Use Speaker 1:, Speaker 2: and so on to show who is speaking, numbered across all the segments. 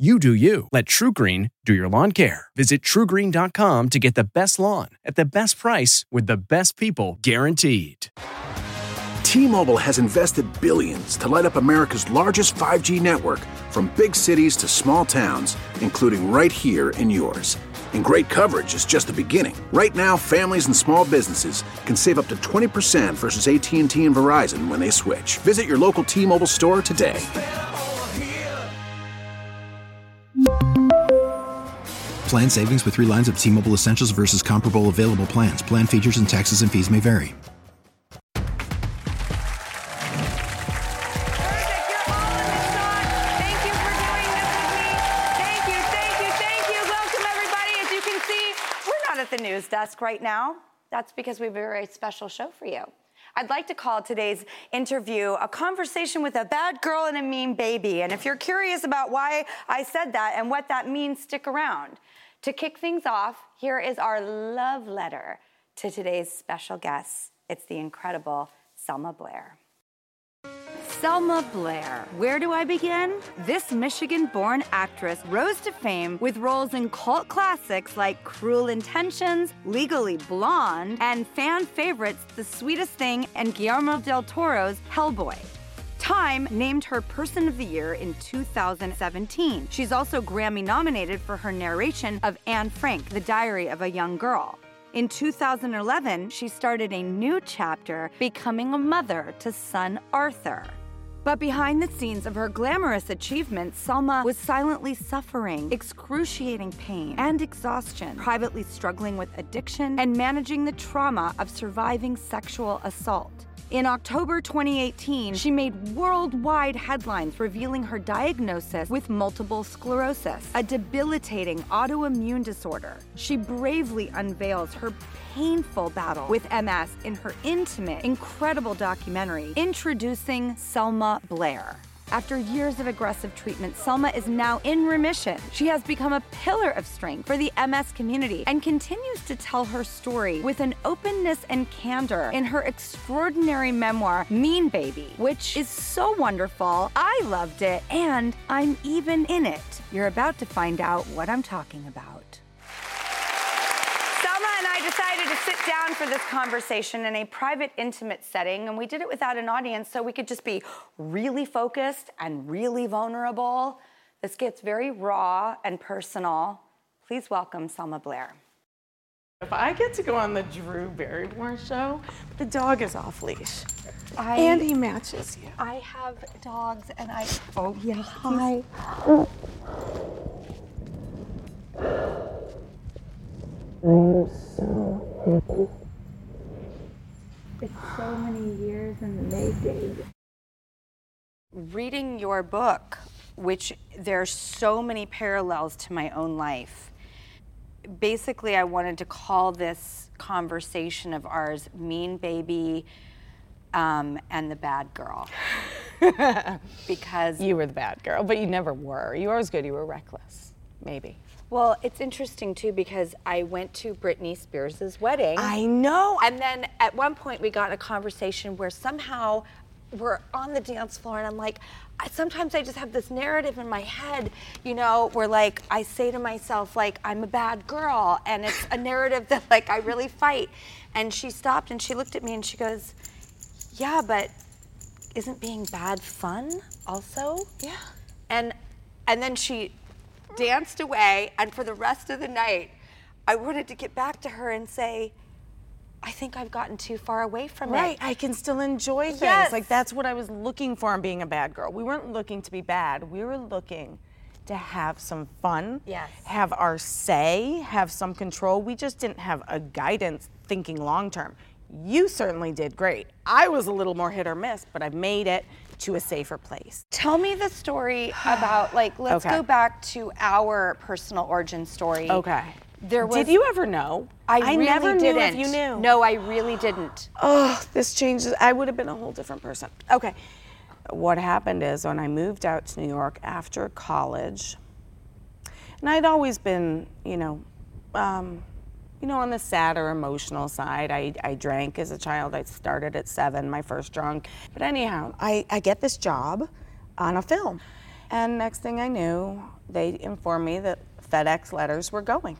Speaker 1: You do you. Let TruGreen do your lawn care. Visit trugreen.com to get the best lawn at the best price with the best people guaranteed.
Speaker 2: T-Mobile has invested billions to light up America's largest 5G network from big cities to small towns, including right here in yours. And great coverage is just the beginning. Right now, families and small businesses can save up to 20% versus AT&T and Verizon when they switch. Visit your local T-Mobile store today.
Speaker 3: Plan savings with three lines of T Mobile Essentials versus comparable available plans. Plan features and taxes and fees may vary.
Speaker 4: Perfect. You're all in the shot. Thank you for doing this with me. Thank you, thank you, thank you. Welcome, everybody. As you can see, we're not at the news desk right now. That's because we have a very special show for you. I'd like to call today's interview a conversation with a bad girl and a mean baby. And if you're curious about why I said that and what that means, stick around. To kick things off, here is our love letter to today's special guest. It's the incredible Selma Blair. Selma Blair. Where do I begin? This Michigan born actress rose to fame with roles in cult classics like Cruel Intentions, Legally Blonde, and fan favorites The Sweetest Thing and Guillermo del Toro's Hellboy. Time named her Person of the Year in 2017. She's also Grammy nominated for her narration of Anne Frank, The Diary of a Young Girl. In 2011, she started a new chapter, becoming a mother to son Arthur. But behind the scenes of her glamorous achievements, Selma was silently suffering excruciating pain and exhaustion, privately struggling with addiction, and managing the trauma of surviving sexual assault. In October 2018, she made worldwide headlines revealing her diagnosis with multiple sclerosis, a debilitating autoimmune disorder. She bravely unveils her painful battle with MS in her intimate, incredible documentary, Introducing Selma Blair. After years of aggressive treatment, Selma is now in remission. She has become a pillar of strength for the MS community and continues to tell her story with an openness and candor in her extraordinary memoir, Mean Baby, which is so wonderful. I loved it, and I'm even in it. You're about to find out what I'm talking about. Selma and I decided to sit down for this conversation in a private, intimate setting, and we did it without an audience so we could just be really focused and really vulnerable. This gets very raw and personal. Please welcome Selma Blair.
Speaker 5: If I get to go on the Drew Barrymore show, the dog is off leash.
Speaker 4: I,
Speaker 5: And he matches you.
Speaker 4: I have dogs, and I. Oh yeah, hi. Oh so happy. it's so many years in the making. Reading your book, which there are so many parallels to my own life. Basically, I wanted to call this conversation of ours "Mean Baby" um, and the Bad Girl, because
Speaker 5: You were the bad girl, but you never were. You were always good. You were reckless. Maybe.
Speaker 4: Well, it's interesting too because I went to Britney Spears' wedding.
Speaker 5: I know.
Speaker 4: And then at one point we got in a conversation where somehow we're on the dance floor and I'm like, I, sometimes I just have this narrative in my head, you know, where like I say to myself like I'm a bad girl and it's a narrative that like I really fight. And she stopped and she looked at me and she goes, "Yeah, but isn't being bad fun also?"
Speaker 5: Yeah.
Speaker 4: And and then she danced away and for the rest of the night I wanted to get back to her and say, I think I've gotten too far away from
Speaker 5: Right.
Speaker 4: it.
Speaker 5: I can still enjoy things.
Speaker 4: Yes.
Speaker 5: Like that's what I was looking for in being a bad girl. We weren't looking to be bad. We were looking to have some fun,
Speaker 4: Yes.
Speaker 5: have our say, have some control. We just didn't have a guidance thinking long term. You certainly did great. I was a little more hit or miss, but I've made it to a safer place.
Speaker 4: Tell me the story about like let's
Speaker 5: Okay.
Speaker 4: go back to our personal origin story.
Speaker 5: Okay.
Speaker 4: There was
Speaker 5: Did you ever know?
Speaker 4: I, really
Speaker 5: never knew
Speaker 4: didn't.
Speaker 5: if you knew.
Speaker 4: No, I really didn't.
Speaker 5: Oh, this changes. I would have been a whole different person. Okay. What happened is when I moved out to New York after college, and I'd always been, you know, um, you know, on the sad or emotional side. I, I drank as a child. I started at seven, my first drunk. But anyhow, I, I get this job on a film. And next thing I knew, they informed me that FedEx letters were going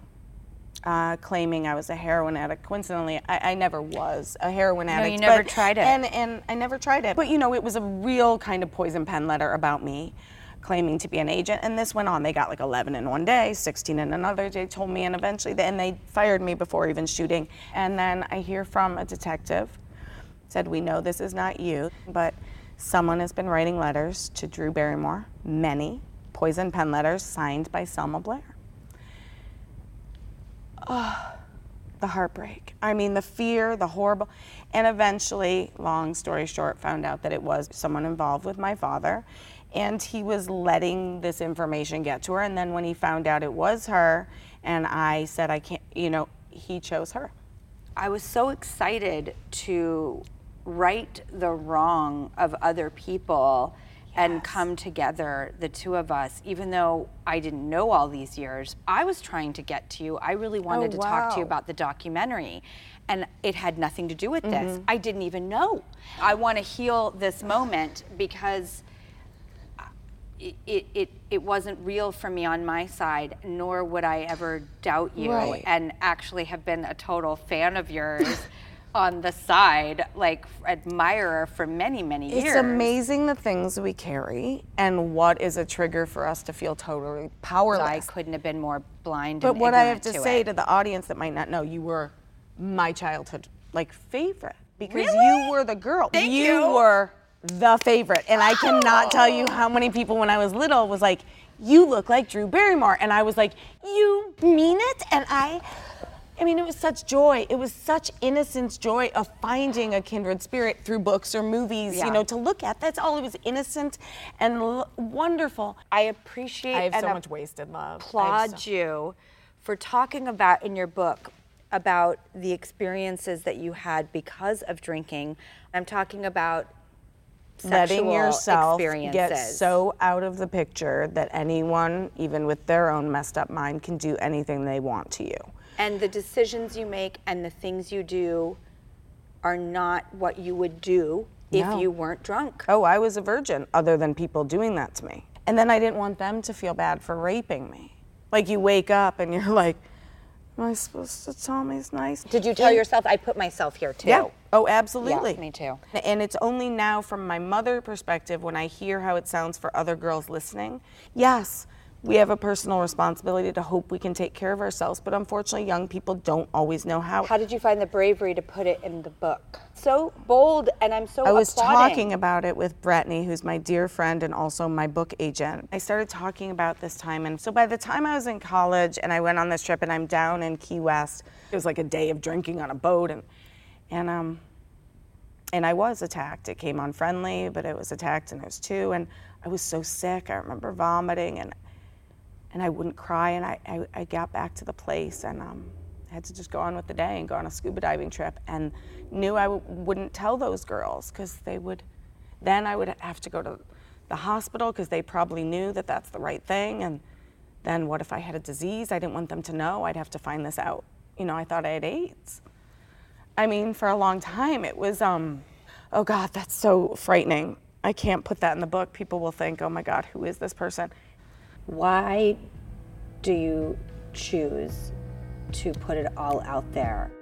Speaker 5: uh, claiming I was a heroin addict. Coincidentally, I, I never was a heroin addict.
Speaker 4: No, you never
Speaker 5: but-
Speaker 4: tried it.
Speaker 5: And, and I never tried it. But you know, it was a real kind of poison pen letter about me claiming to be an agent. And this went on. They got like 11 in one day, 16 in another. They told me, and eventually, they, and they fired me before even shooting. And then I hear from a detective, said, We know this is not you, but someone has been writing letters to Drew Barrymore, many poison pen letters signed by Selma Blair Oh, the heartbreak. I mean, the fear, the horrible. And eventually, long story short, found out that it was someone involved with my father. And he was letting this information get to her. And then when he found out it was her, and I said, I can't, you know, he chose her.
Speaker 4: I was so excited to right the wrong of other people and come together, the two of us, even though I didn't know all these years. I was trying to get to you. I really wanted
Speaker 5: Oh,
Speaker 4: to talk to you about the documentary. And it had nothing to do with
Speaker 5: Mm-hmm.
Speaker 4: this. I didn't even know. I want to heal this moment because it, it, it, wasn't real for me on my side, nor would I ever doubt you
Speaker 5: Right.
Speaker 4: and actually have been a total fan of yours on the side, like admirer for many, many years.
Speaker 5: It's amazing the things we carry and what is a trigger for us to feel totally powerless.
Speaker 4: I couldn't have been more blind.
Speaker 5: But what I have
Speaker 4: ignorant
Speaker 5: to, say
Speaker 4: it.
Speaker 5: to the audience that might not know, you were my childhood like favorite because
Speaker 4: Really?
Speaker 5: you were the girl.
Speaker 4: Thank
Speaker 5: you,
Speaker 4: you.
Speaker 5: were the favorite, and I cannot tell you how many people when I was little was like, "You look like Drew Barrymore," and I was like, "You mean it?" And I. I mean, it was such joy. It was such innocence joy of finding a kindred spirit through books or movies,
Speaker 4: Yeah.
Speaker 5: you know, to look at. That's all. It was innocent and l- wonderful.
Speaker 4: I appreciate
Speaker 5: I have so much wasted love. I
Speaker 4: applaud
Speaker 5: so-
Speaker 4: you for talking about in your book about the experiences that you had because of drinking. I'm talking about
Speaker 5: letting yourself
Speaker 4: experiences.
Speaker 5: get so out of the picture that anyone, even with their own messed up mind, can do anything they want to you.
Speaker 4: and the decisions you make and the things you do are not what you would do if
Speaker 5: No.
Speaker 4: you weren't drunk.
Speaker 5: Oh, I was a virgin, other than people doing that to me. And then I didn't want them to feel bad for raping me. Like you wake up and you're like, Am I supposed to tell me it's nice?
Speaker 4: Did you tell yourself I put myself here too?
Speaker 5: Yeah. Oh, absolutely.
Speaker 4: Yeah, me too.
Speaker 5: And it's only now from my mother perspective when I hear how it sounds for other girls listening. Yes, we have a personal responsibility to hope we can take care of ourselves, but unfortunately young people don't always know how.
Speaker 4: How did you find the bravery to put it in the book? So bold, and I'm so
Speaker 5: I was
Speaker 4: applauding.
Speaker 5: talking about it with Brittany, who's my dear friend and also my book agent. I started talking about this time, and so by the time I was in college and I went on this trip, and I'm down in Key West, it was like a day of drinking on a boat, and and um, and I was attacked. It came on friendly, but it was attacked, and there's two, and I was so sick. I remember vomiting, and and I wouldn't cry, and I I, I got back to the place, and um, I had to just go on with the day and go on a scuba diving trip, and knew I w- wouldn't tell those girls because they would, then I would have to go to the hospital because they probably knew that that's the right thing, and then what if I had a disease? I didn't want them to know. I'd have to find this out. You know, I thought I had AIDS. I mean, for a long time, it was, um, oh God, that's so frightening. I can't put that in the book. People will think, oh my God, who is this person?
Speaker 4: Why do you choose to put it all out there?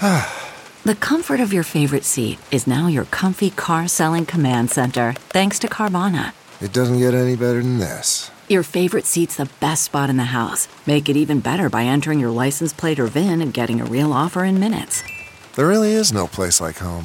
Speaker 6: The comfort of your favorite seat is now your comfy car selling command center, thanks to Carvana.
Speaker 7: It doesn't get any better than this.
Speaker 6: Your favorite seat's the best spot in the house. Make it even better by entering your license plate or VIN and getting a real offer in minutes.
Speaker 7: There really is no place like home.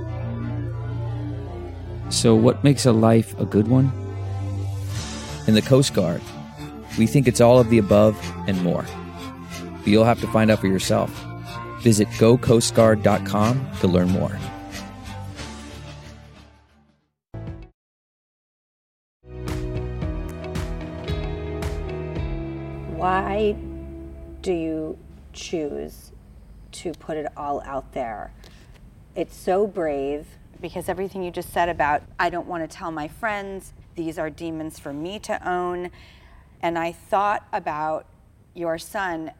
Speaker 8: So, what makes a life a good one? In the Coast Guard, we think it's all of the above and more. But you'll have to find out for yourself. Visit gocoastguard.com to learn more.
Speaker 4: Why do you choose to put it all out there? It's so brave because everything you just said about, I don't want to tell my friends, these are demons for me to own. And I thought about your son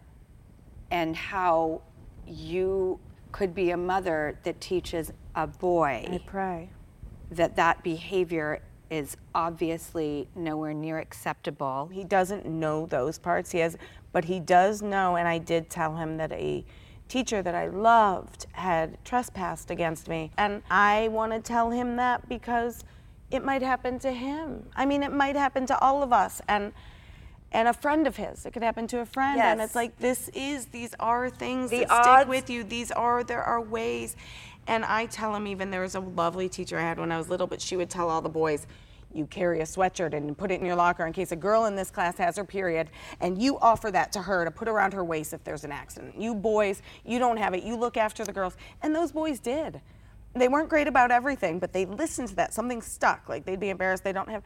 Speaker 4: and how you could be a mother that teaches a boy
Speaker 5: I pray.
Speaker 4: that that behavior is obviously nowhere near acceptable.
Speaker 5: He doesn't know those parts. He has, but he does know, and I did tell him that a teacher that I loved had trespassed against me. And I want to tell him that because it might happen to him. I mean, it might happen to all of us. And and a friend of his. It could happen to a friend. And it's like this is these are things
Speaker 4: The
Speaker 5: that
Speaker 4: odds-
Speaker 5: stick with you. These are there are ways. And I tell him even there was a lovely teacher I had when I was little, but she would tell all the boys, you carry a sweatshirt and put it in your locker in case a girl in this class has her period, and you offer that to her to put around her waist if there's an accident. You boys, you don't have it. You look after the girls. And those boys did. They weren't great about everything, but they listened to that. Something stuck. Like they'd be embarrassed they don't have.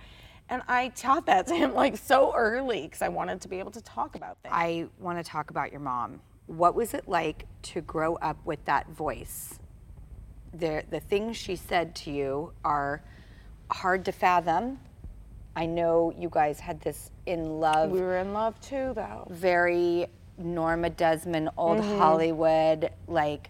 Speaker 5: And I taught that to him like so early because I wanted to be able to talk about things.
Speaker 4: I want to talk about your mom. What was it like to grow up with that voice? The, the things she said to you are hard to fathom. I know you guys had this in love,
Speaker 5: we were in love too, though.
Speaker 4: very Norma Desmond, old mm-hmm. Hollywood, like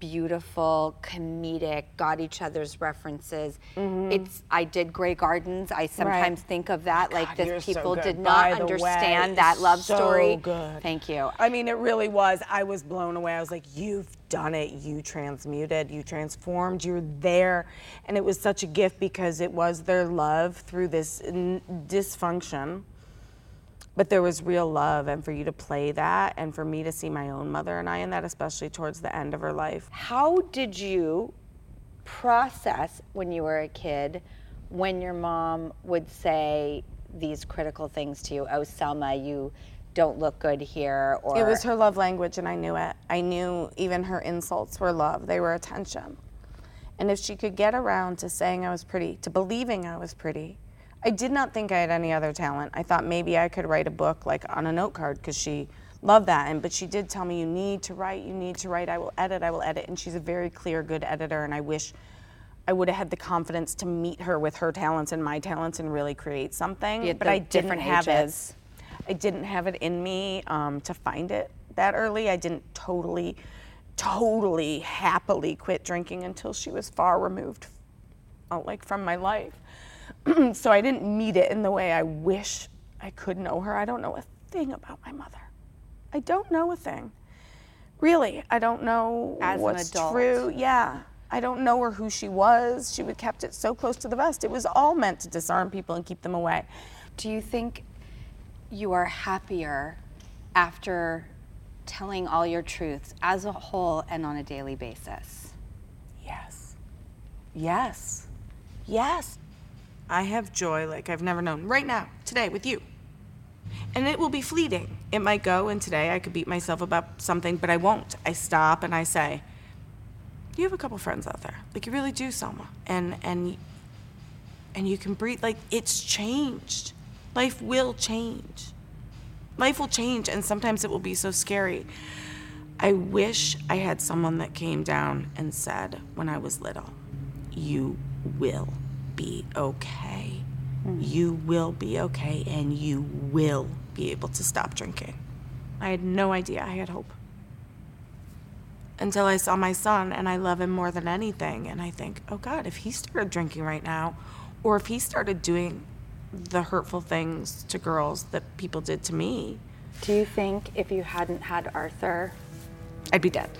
Speaker 4: beautiful, comedic, got each other's references. Mm-hmm. It's I did Grey Gardens. I sometimes think of that like
Speaker 5: God,
Speaker 4: this people
Speaker 5: good.
Speaker 4: did not
Speaker 5: By the way,
Speaker 4: understand that love
Speaker 5: so
Speaker 4: story.
Speaker 5: good.
Speaker 4: Thank you.
Speaker 5: I mean, it really was. I was blown away. I was like, you've done it. You transmuted, you transformed, you're there. And it was such a gift because it was their love through this n- dysfunction. But there was real love, and for you to play that, and for me to see my own mother and I in that, especially towards the end of her life.
Speaker 4: How did you process when you were a kid when your mom would say these critical things to you? Oh, Selma, you don't look good here. Or
Speaker 5: It was her love language, and I knew it. I knew even her insults were love, they were attention. And if she could get around to saying I was pretty, to believing I was pretty, I did not think I had any other talent. I thought maybe I could write a book like on a note card because she loved that. And but she did tell me you need to write, you need to write. I will edit, I will edit. And she's a very clear, good editor. And I wish I would have had the confidence to meet her with her talents and my talents and really create something. But
Speaker 4: the
Speaker 5: I didn't
Speaker 4: different
Speaker 5: have
Speaker 4: ages.
Speaker 5: it. I didn't have it in me um, to find it that early. I didn't totally, totally happily quit drinking until she was far removed, uh, like from my life. so I didn't meet it in the way I wish I could know her. I don't know a thing about my mother. I don't know a thing. Really, I don't know
Speaker 4: As an
Speaker 5: what's
Speaker 4: adult.
Speaker 5: true. Yeah. I don't know her who she was. She would kept it so close to the vest. It was all meant to disarm people and keep them away.
Speaker 4: Do you think you are happier after telling all your truths as a whole and on a daily basis?
Speaker 5: Yes. Yes. Yes. I have joy like I've never known right now, today, with you. And it will be fleeting. It might go, and today I could beat myself about something, but I won't. I stop and I say, You have a couple friends out there. Like, you really do, Selma. And, and, and you can breathe. Like, it's changed. Life will change. Life will change, and sometimes it will be so scary. I wish I had someone that came down and said when I was little, You will be okay. Hmm. You will be okay, and you will be able to stop drinking. I had no idea I had hope. until I saw my son and I love him more than anything. And I think, oh God, if he started drinking right now, or if he started doing the hurtful things to girls that people did to me,
Speaker 4: Do you think if you hadn't had Arthur,
Speaker 5: I'd be dead.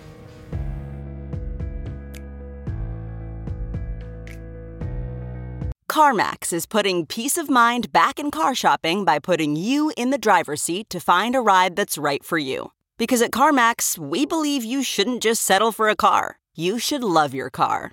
Speaker 9: CarMax is putting peace of mind back in car shopping by putting you in the driver's seat to find a ride that's right for you. Because at CarMax, we believe you shouldn't just settle for a car, you should love your car.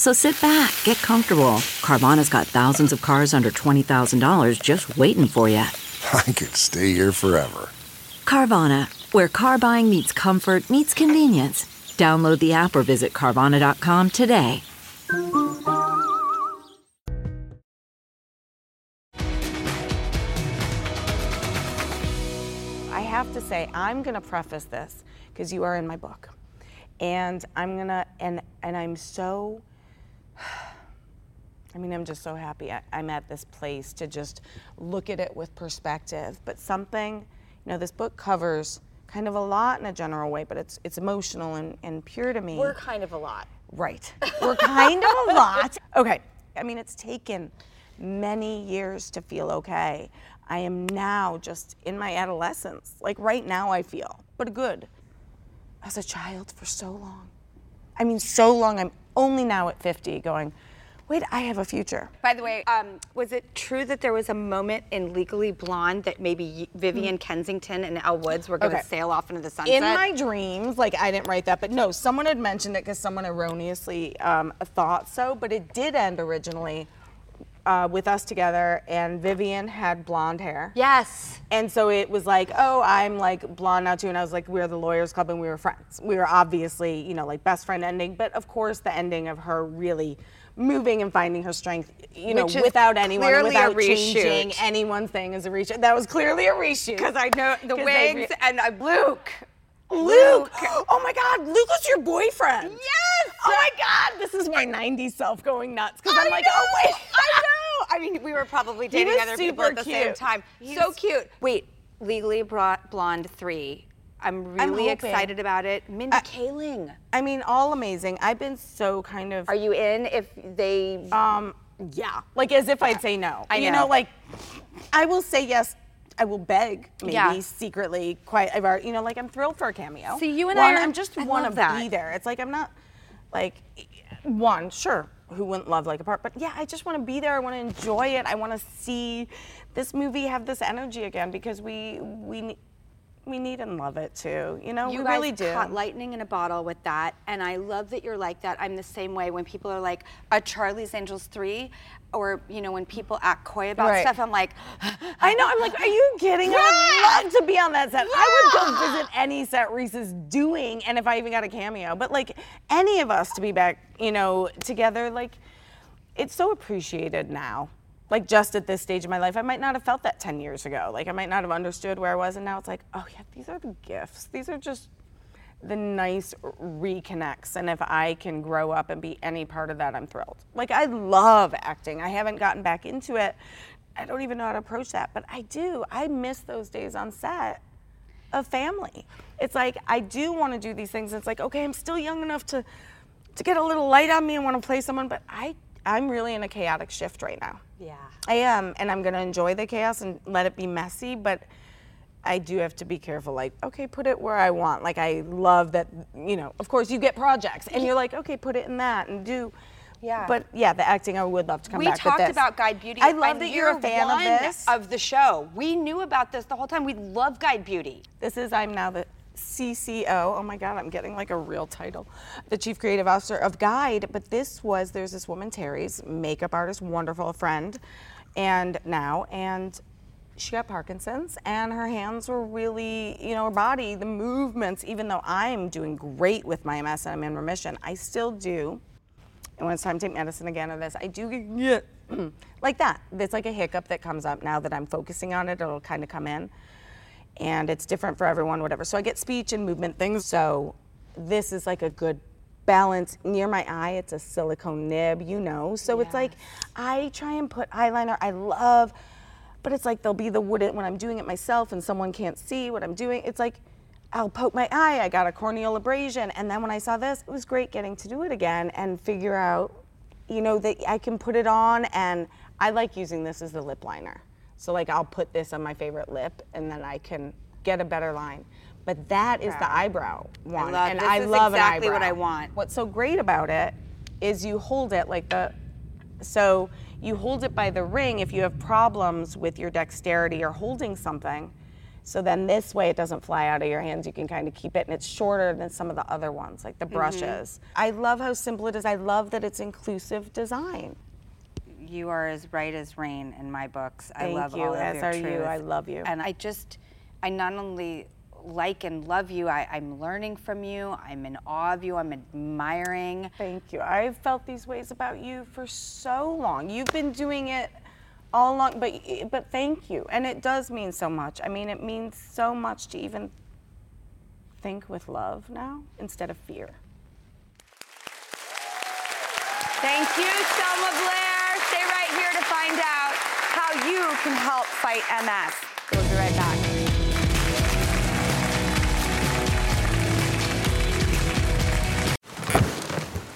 Speaker 6: So sit back, get comfortable. Carvana's got thousands of cars under $20,000 just waiting for you.
Speaker 7: I could stay here forever.
Speaker 6: Carvana, where car buying meets comfort, meets convenience. Download the app or visit Carvana.com today.
Speaker 5: I have to say, I'm going to preface this because you are in my book. And I'm going to, and, and I'm so, I mean, I'm just so happy I, I'm at this place to just look at it with perspective. But something, you know, this book covers kind of a lot in a general way, but it's, it's emotional and, and pure to me.
Speaker 4: we're kind of a lot.
Speaker 5: Right. We're kind of a lot. Okay. I mean, it's taken many years to feel okay. I am now just in my adolescence. Like right now, I feel, but good. As a child for so long. I mean, so long. I'm only now at 50 going, wait, I have a future.
Speaker 4: By the way, um, was it true that there was a moment in Legally Blonde that maybe Vivian Kensington and Elle Woods were going to
Speaker 5: Okay.
Speaker 4: sail off into the sunset?
Speaker 5: In my dreams, like I didn't write that, but no, someone had mentioned it because someone erroneously um, thought so, but it did end originally uh, with us together, and Vivian had blonde hair.
Speaker 4: yes.
Speaker 5: And so it was like, oh, I'm like blonde now too. And I was like, we're the Lawyers Club and we were friends. We were obviously, you know, like best friend ending. But of course, the ending of her really moving and finding her strength, you know,
Speaker 4: is
Speaker 5: without anyone, without changing anyone's thing as a reshoot. That was clearly a reshoot.
Speaker 4: Because I know the wigs and uh, Luke.
Speaker 5: Luke. Oh my God, Luke was your boyfriend.
Speaker 4: Yes!
Speaker 5: Oh my God, this is my 90s self going nuts because I'm like,
Speaker 4: know,
Speaker 5: oh wait.
Speaker 4: I know. I mean, we were probably dating other people at the same time.
Speaker 5: He
Speaker 4: so
Speaker 5: was-
Speaker 4: cute. Wait, Legally Blonde 3. I'm really
Speaker 5: hoping.
Speaker 4: excited about it. Mindy
Speaker 5: I-
Speaker 4: Kaling.
Speaker 5: I mean, all amazing. I've been so kind of.
Speaker 4: Are you in if they.
Speaker 5: Um, yeah, like as if I'd say no.
Speaker 4: I
Speaker 5: You
Speaker 4: know.
Speaker 5: know, like I will say yes. I will beg, maybe
Speaker 4: Yeah.
Speaker 5: secretly, quite. I've already, you know, like I'm thrilled for a cameo.
Speaker 4: See, you and I are-
Speaker 5: I'm just
Speaker 4: I
Speaker 5: want
Speaker 4: love
Speaker 5: to
Speaker 4: that.
Speaker 5: be there. It's like I'm not, like, one, sure, who wouldn't love like a part, but yeah, I just want to be there. I want to enjoy it. I want to see this movie have this energy again because we we we need and love it too. You know,
Speaker 4: You
Speaker 5: we
Speaker 4: guys
Speaker 5: really do.
Speaker 4: caught lightning in a bottle with that, and I love that you're like that. I'm the same way. When people are like, "A Charlie's Angels 3, or you know, when people act coy about
Speaker 5: Right.
Speaker 4: stuff, I'm like,
Speaker 5: I know. I'm like, are you kidding? I would love to be on that set. I would go visit any set Reese is doing, and if I even got a cameo. But like any of us to be back, you know, together, like it's so appreciated now. Like just at this stage of my life, I might not have felt that 10 years ago. Like I might not have understood where I was, and now it's like, oh yeah, these are the gifts. These are just the nice reconnects and if i can grow up and be any part of that i'm thrilled. Like i love acting. I haven't gotten back into it. I don't even know how to approach that but i do. I miss those days on set of family. It's like i do want to do these things. It's like okay i'm still young enough to to get a little light on me and want to play someone but i i'm really in a chaotic shift right now.
Speaker 4: Yeah.
Speaker 5: I am, and I'm gonna enjoy the chaos and let it be messy, but I do have to be careful. Like, okay, put it where I want. Like, I love that, you know, of course, you get projects, and you're like, okay, put it in that and do.
Speaker 4: Yeah.
Speaker 5: But yeah, the acting, I would love to come
Speaker 4: we
Speaker 5: back with
Speaker 4: talked about Guide Beauty.
Speaker 5: I love that you're a fan of this.
Speaker 4: Of the show, we knew about this the whole time. We love Guide Beauty.
Speaker 5: This is, I'm now the CCO. Oh my God, I'm getting like a real title. The Chief Creative Officer of Guide. But this was, there's this woman, Terry's makeup artist, wonderful friend, and now, and she got Parkinson's and her hands were really, you know, her body, the movements, even though I'm doing great with my MS and I'm in remission, I still do. And when it's time to take medicine again or this, I do get like that. It's like a hiccup that comes up now that I'm focusing on it, it'll kind of come in. And it's different for everyone, whatever. So I get speech and movement things. So this is like a good balance near my eye. It's a silicone nib, you know. So it's like I try and put eyeliner. I love but it's like there'll be the wooden when I'm doing it myself and someone can't see what I'm doing. It's like I'll poke my eye. I got a corneal abrasion, and then when I saw this, it was great getting to do it again and figure out, you know, that I can put it on. And I like using this as the lip liner. So like I'll put this on my favorite lip, and then I can get a better line. But that is the eyebrow one,
Speaker 4: love-
Speaker 5: and
Speaker 4: this
Speaker 5: I
Speaker 4: is
Speaker 5: love
Speaker 4: exactly
Speaker 5: an
Speaker 4: what
Speaker 5: eyebrow.
Speaker 4: I want.
Speaker 5: What's so great about it is you hold it like the so you hold it by the ring if you have problems with your dexterity or holding something. So then this way it doesn't fly out of your hands. You can kind of keep it and it's shorter than some of the other ones, like the
Speaker 4: Mm-hmm.
Speaker 5: brushes. I love how simple it is. I love that it's inclusive design.
Speaker 4: You are as right as rain in my books. I
Speaker 5: Thank
Speaker 4: love
Speaker 5: you,
Speaker 4: all of
Speaker 5: as
Speaker 4: your
Speaker 5: are you. I love you.
Speaker 4: And I just, I not only like and love you, I, I'm learning from you. I'm in awe of you. I'm admiring.
Speaker 5: Thank you. I've felt these ways about you for so long. You've been doing it all along, but but thank you. And it does mean so much. I mean, it means so much to even think with love now instead of fear.
Speaker 4: Thank you, Selma Blair. Stay right here to find out how you can help fight MS. We'll be right back.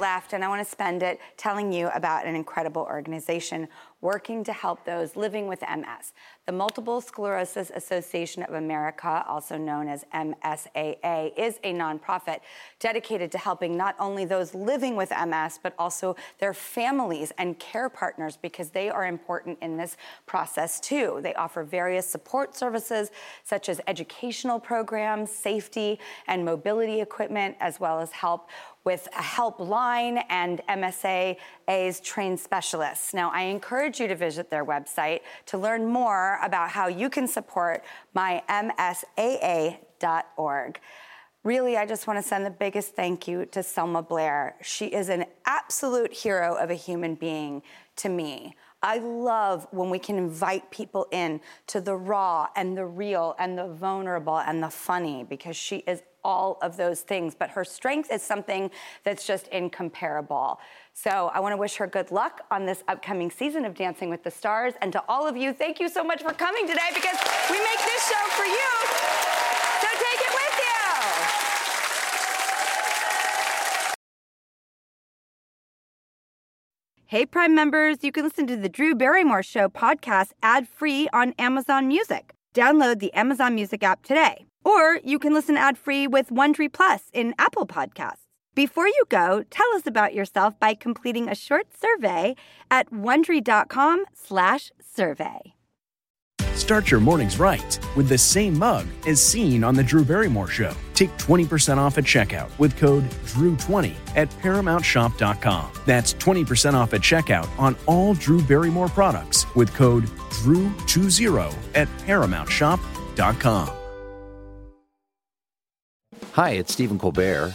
Speaker 4: Left, and I want to spend it telling you about an incredible organization working to help those living with MS. The Multiple Sclerosis Association of America, also known as MSAA, is a nonprofit dedicated to helping not only those living with MS, but also their families and care partners because they are important in this process too. They offer various support services such as educational programs, safety and mobility equipment, as well as help with a helpline and MSAA's trained specialists. Now, I encourage you to visit their website to learn more about how you can support my MSAA.org. Really, I just want to send the biggest thank you to Selma Blair. She is an absolute hero of a human being to me. I love when we can invite people in to the raw and the real and the vulnerable and the funny because she is all of those things. But her strength is something that's just incomparable. So I want to wish her good luck on this upcoming season of Dancing with the Stars. And to all of you, thank you so much for coming today because we make this show for you. So take it with you. Hey, Prime members, you can listen to the Drew Barrymore Show podcast ad free on Amazon Music. Download the Amazon Music app today. Or you can listen ad free with Wondery Plus in Apple Podcasts. Before you go, tell us about yourself by completing a short survey at wondery.com/slash survey.
Speaker 1: Start your mornings right with the same mug as seen on The Drew Barrymore Show. Take 20% off at checkout with code DREW20 at ParamountShop.com. That's 20% off at checkout on all Drew Barrymore products with code DREW20 at ParamountShop.com.
Speaker 10: Hi, it's Stephen Colbert.